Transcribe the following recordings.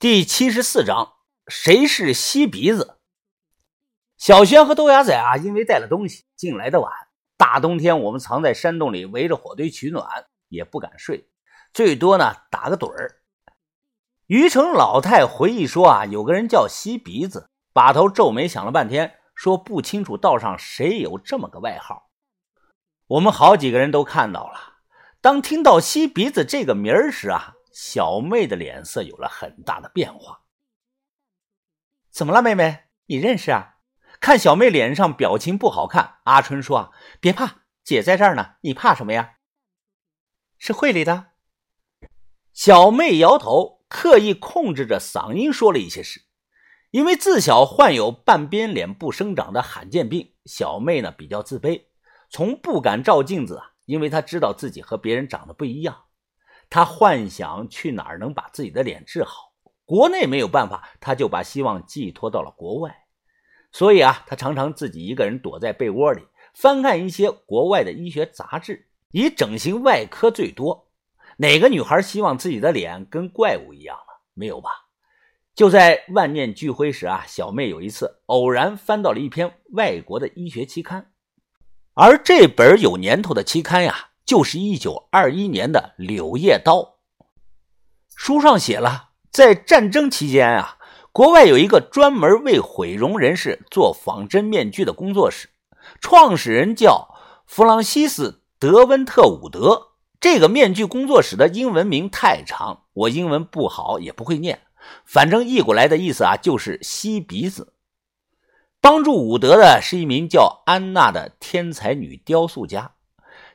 第七十四章，谁是吸鼻子？小轩和豆芽仔啊，因为带了东西进来的晚，大冬天我们藏在山洞里围着火堆取暖，也不敢睡，最多呢打个盹儿。于成老太回忆说啊，有个人叫吸鼻子，把头皱眉想了半天，说不清楚道上谁有这么个外号。我们好几个人都看到了，当听到吸鼻子这个名儿时啊。小妹的脸色有了很大的变化。怎么了，妹妹？你认识啊？看小妹脸上表情不好看，阿春说：“啊别怕，姐在这儿呢，你怕什么呀？”是会里的。小妹摇头，刻意控制着嗓音说了一些事。因为自小患有半边脸不生长的罕见病，小妹呢比较自卑，从不敢照镜子啊，因为她知道自己和别人长得不一样。他幻想去哪儿能把自己的脸治好，国内没有办法，他就把希望寄托到了国外。所以啊，他常常自己一个人躲在被窝里，翻看一些国外的医学杂志，以整形外科最多。哪个女孩希望自己的脸跟怪物一样了？没有吧？就在万念俱灰时啊，小妹有一次偶然翻到了一篇外国的医学期刊，而这本有年头的期刊呀。就是一九二一年的《柳叶刀》书上写了，在战争期间啊，国外有一个专门为毁容人士做仿真面具的工作室，创始人叫弗朗西斯·德温特伍德。这个面具工作室的英文名太长，我英文不好也不会念，反正译过来的意思啊，就是吸鼻子。帮助伍德的是一名叫安娜的天才女雕塑家。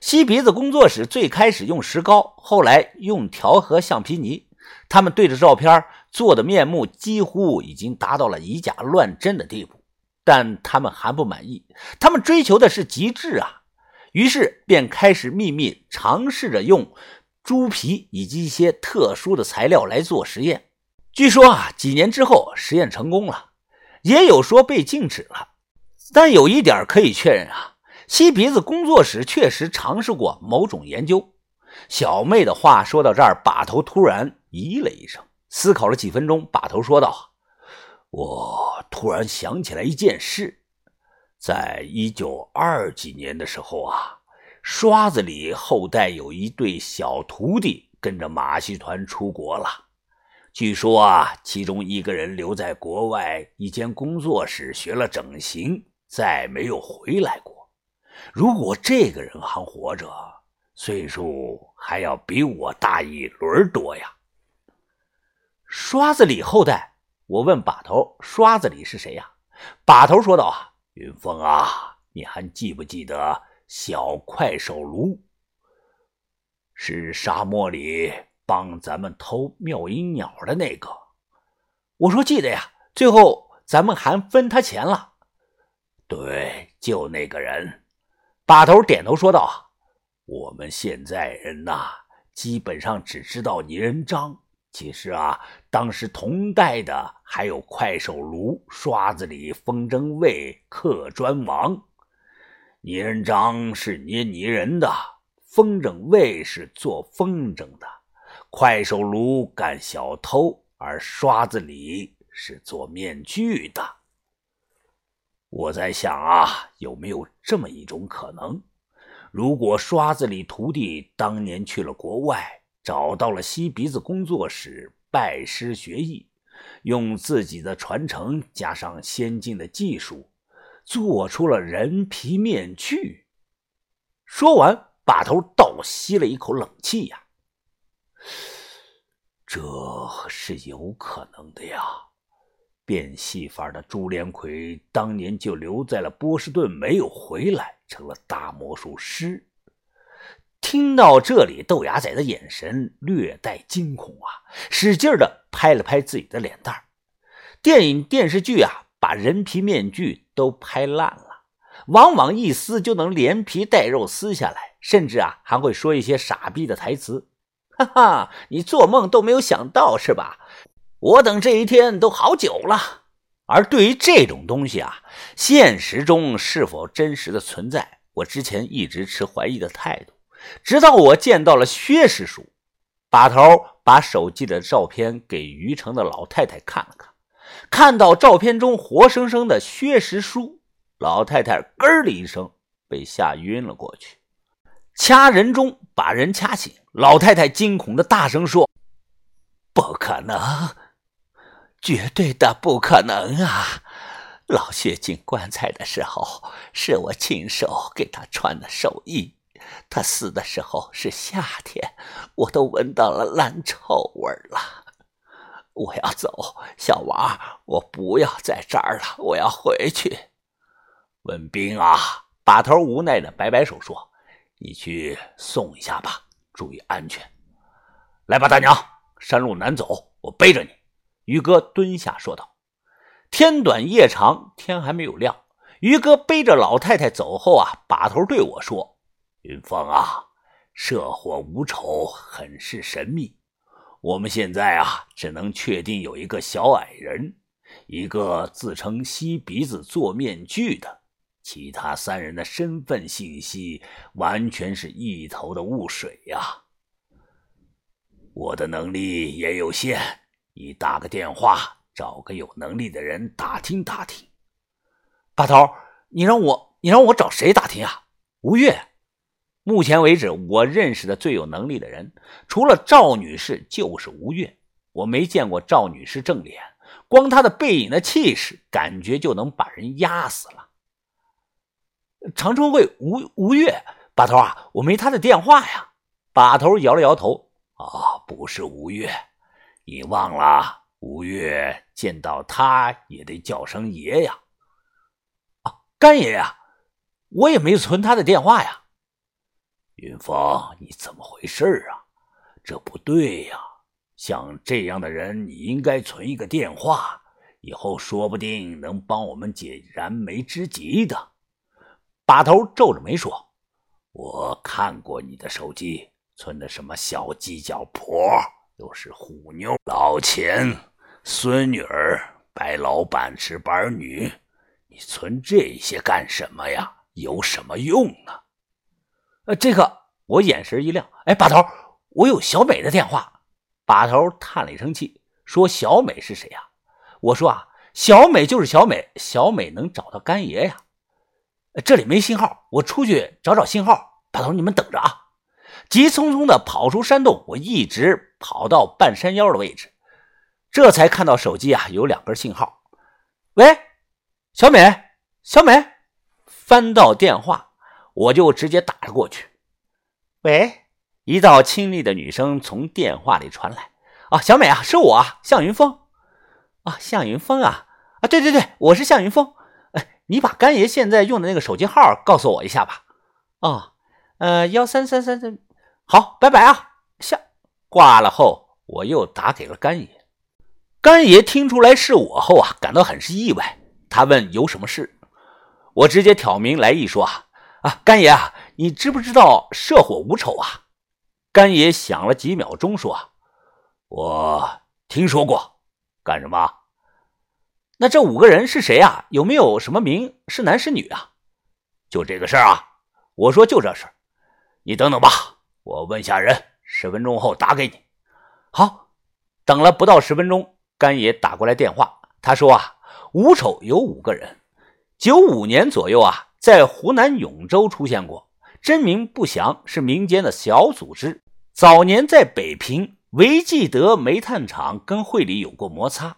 吸鼻子工作室最开始用石膏，后来用调和橡皮泥。他们对着照片做的面目几乎已经达到了以假乱真的地步，但他们还不满意，他们追求的是极致啊！于是便开始秘密尝试着用猪皮以及一些特殊的材料来做实验。据说啊，几年之后实验成功了，也有说被禁止了。但有一点可以确认啊。吸鼻子工作室确实尝试过某种研究。小妹的话说到这儿，把头突然咦了一声，思考了几分钟，把头说道：“我突然想起来一件事，在一九二几年的时候啊，刷子里后代有一对小徒弟跟着马戏团出国了。据说啊，其中一个人留在国外一间工作室学了整形，再没有回来过。”如果这个人还活着，岁数还要比我大一轮多呀。刷子李后代，我问把头，刷子李是谁呀？把头说道：“啊，云峰啊，你还记不记得小快手卢？是沙漠里帮咱们偷妙音鸟的那个。”我说：“记得呀，最后咱们还分他钱了。”对，就那个人。把头点头说道：“我们现在人呐，基本上只知道泥人张。其实啊，当时同代的还有快手卢、刷子李、风筝卫、客砖王。泥人张是捏泥人的，风筝卫是做风筝的，快手卢干小偷，而刷子李是做面具的。”我在想啊，有没有这么一种可能？如果刷子李徒弟当年去了国外，找到了吸鼻子工作室，拜师学艺，用自己的传承加上先进的技术，做出了人皮面具。说完，把头倒吸了一口冷气呀，这是有可能的呀。变戏法的朱连魁当年就留在了波士顿，没有回来，成了大魔术师。听到这里，豆芽仔的眼神略带惊恐啊，使劲的拍了拍自己的脸蛋电影电视剧啊，把人皮面具都拍烂了，往往一撕就能连皮带肉撕下来，甚至啊还会说一些傻逼的台词。哈哈，你做梦都没有想到是吧？我等这一天都好久了，而对于这种东西啊，现实中是否真实的存在，我之前一直持怀疑的态度。直到我见到了薛师叔，把头把手机的照片给于城的老太太看了看，看到照片中活生生的薛石叔，老太太咯的一声被吓晕了过去。掐人中把人掐醒，老太太惊恐的大声说：“不可能，绝对的不可能啊！老薛进棺材的时候，是我亲手给他穿的寿衣。他死的时候是夏天，我都闻到了烂臭味了。我要走，小王，我不要在这儿了，我要回去。”文斌啊，把头无奈的摆摆手说。你去送一下吧，注意安全。来吧，大娘，山路难走，我背着你。于哥蹲下说道：“天短夜长，天还没有亮。”于哥背着老太太走后啊，把头对我说：“云峰啊，社火无丑，很是神秘。我们现在啊，只能确定有一个小矮人，一个自称吸鼻子做面具的。”其他三人的身份信息完全是一头的雾水呀！我的能力也有限，你打个电话，找个有能力的人打听打听。把头，你让我，你让我找谁打听啊？吴越，目前为止我认识的最有能力的人，除了赵女士就是吴越。我没见过赵女士正脸，光她的背影的气势，感觉就能把人压死了。长春会吴吴越把头啊，我没他的电话呀。把头摇了摇头，啊，不是吴越，你忘了吴越见到他也得叫声爷呀。啊，干爷呀，我也没存他的电话呀。云峰，你怎么回事啊？这不对呀，像这样的人，你应该存一个电话，以后说不定能帮我们解燃眉之急的。把头皱着眉说：“我看过你的手机，存的什么小鸡脚婆，又是虎妞、老钱、孙女儿、白老板、值班女，你存这些干什么呀？有什么用啊？”呃，这个我眼神一亮，哎，把头，我有小美的电话。把头叹了一声气，说：“小美是谁呀？”我说：“啊，小美就是小美，小美能找到干爷呀。”这里没信号，我出去找找信号。把头，你们等着啊！急匆匆的跑出山洞，我一直跑到半山腰的位置，这才看到手机啊有两根信号。喂，小美，小美，翻到电话，我就直接打了过去。喂，一道清丽的女声从电话里传来。啊，小美啊，是我啊，向云峰。啊，向云峰啊，啊，对对对，我是向云峰。哎你把干爷现在用的那个手机号告诉我一下吧。哦，呃，幺三三三三，好，拜拜啊。下挂了后，我又打给了干爷。干爷听出来是我后啊，感到很是意外。他问有什么事，我直接挑明来意说啊啊，干爷啊，你知不知道社火无丑啊？干爷想了几秒钟说，我听说过，干什么？那这五个人是谁啊？有没有什么名？是男是女啊？就这个事儿啊！我说就这事儿，你等等吧，我问下人，十分钟后打给你。好，等了不到十分钟，干爷打过来电话，他说啊，五丑有五个人，九五年左右啊，在湖南永州出现过，真名不详，是民间的小组织。早年在北平维济德煤炭厂跟会里有过摩擦。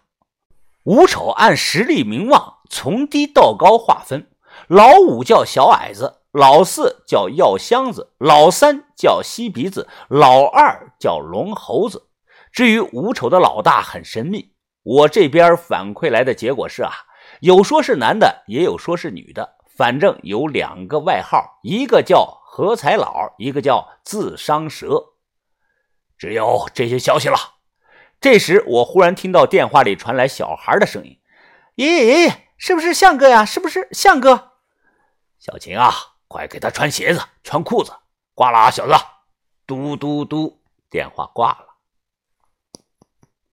五丑按实力名望从低到高划分，老五叫小矮子，老四叫药箱子，老三叫吸鼻子，老二叫龙猴子。至于五丑的老大很神秘，我这边反馈来的结果是啊，有说是男的，也有说是女的，反正有两个外号，一个叫何财老，一个叫自伤蛇。只有这些消息了。这时，我忽然听到电话里传来小孩的声音：“爷爷，爷爷，是不是向哥呀？是不是向哥？小秦啊，快给他穿鞋子、穿裤子！挂了啊，小子！嘟嘟嘟，电话挂了。